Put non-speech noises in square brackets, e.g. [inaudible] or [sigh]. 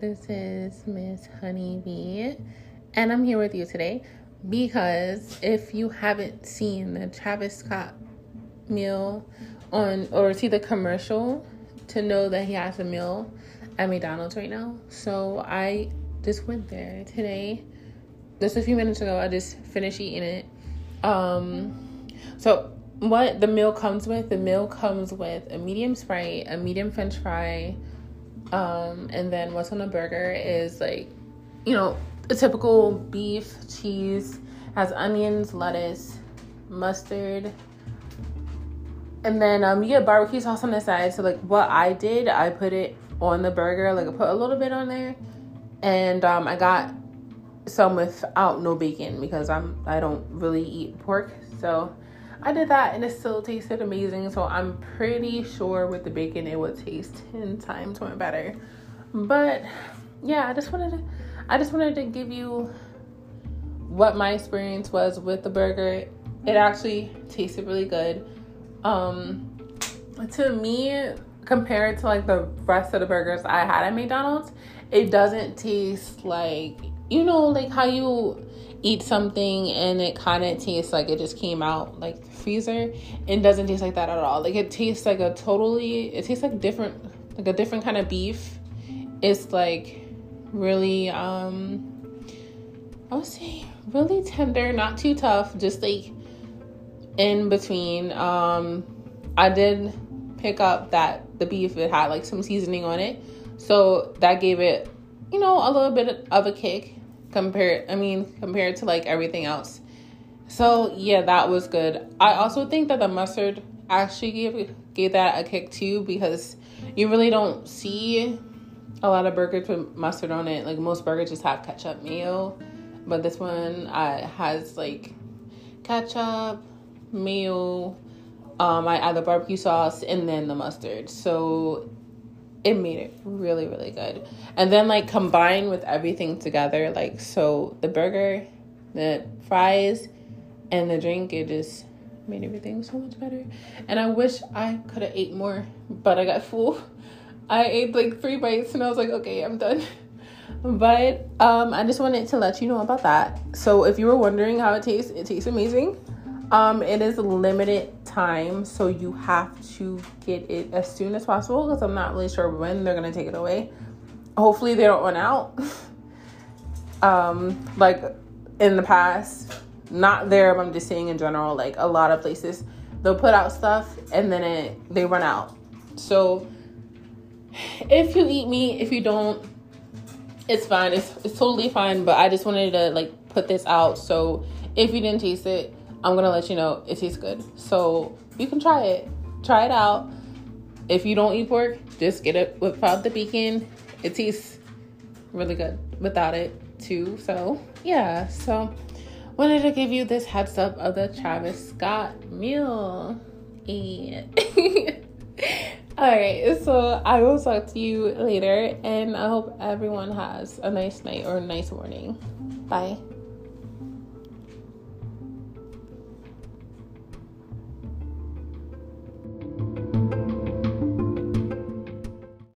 this is Miss Honeybee, and I'm here with you today because if you haven't seen the Travis Scott meal on or see the commercial to know that he has a meal at McDonald's right now. So I just went there today. Just a few minutes ago, I just finished eating it. Um, so what the meal comes with? The meal comes with a medium Sprite, a medium French fry, um, and then what's on a burger is like, you know, a typical beef, cheese, has onions, lettuce, mustard, and then um, you get barbecue sauce on the side. So like what I did, I put it on the burger, like I put a little bit on there, and um, I got some without no bacon because I'm I don't really eat pork, so I did that and it still tasted amazing. So I'm pretty sure with the bacon it would taste ten times more better. But yeah, I just wanted to I just wanted to give you what my experience was with the burger. It actually tasted really good. Um to me, compared to like the rest of the burgers I had at McDonald's, it doesn't taste like you know like how you eat something and it kind of tastes like it just came out like the freezer it doesn't taste like that at all. Like it tastes like a totally it tastes like different like a different kind of beef. It's like really um i would say really tender not too tough just like in between. Um i did pick up that the beef it had like some seasoning on it. So that gave it you know a little bit of a kick compared I mean compared to like everything else. So yeah, that was good. I also think that the mustard actually gave gave that a kick too because you really don't see a lot of burgers with mustard on it. Like most burgers just have ketchup mayo, but this one uh, has like ketchup, mayo. Um, I add the barbecue sauce and then the mustard. So it made it really really good. And then like combined with everything together like so the burger the fries and the drink it just made everything so much better. And i wish i could have ate more but i got full. I ate like three bites and i was like okay i'm done. But um i just wanted to let you know about that. So if you were wondering how it tastes it tastes amazing. Um, it is limited time, so you have to get it as soon as possible because I'm not really sure when they're gonna take it away. Hopefully, they don't run out. [laughs] um, like in the past, not there, but I'm just saying in general, like a lot of places, they'll put out stuff and then it they run out. So if you eat meat, if you don't, it's fine. It's it's totally fine. But I just wanted to like put this out so if you didn't taste it I'm gonna let you know it tastes good. So you can try it. Try it out. If you don't eat pork, just get it without the bacon. It tastes really good without it too. So yeah. So wanted to give you this heads up of the Travis Scott meal. And [laughs] All right, so I will talk to you later, and I hope everyone has a nice night or a nice morning. Bye.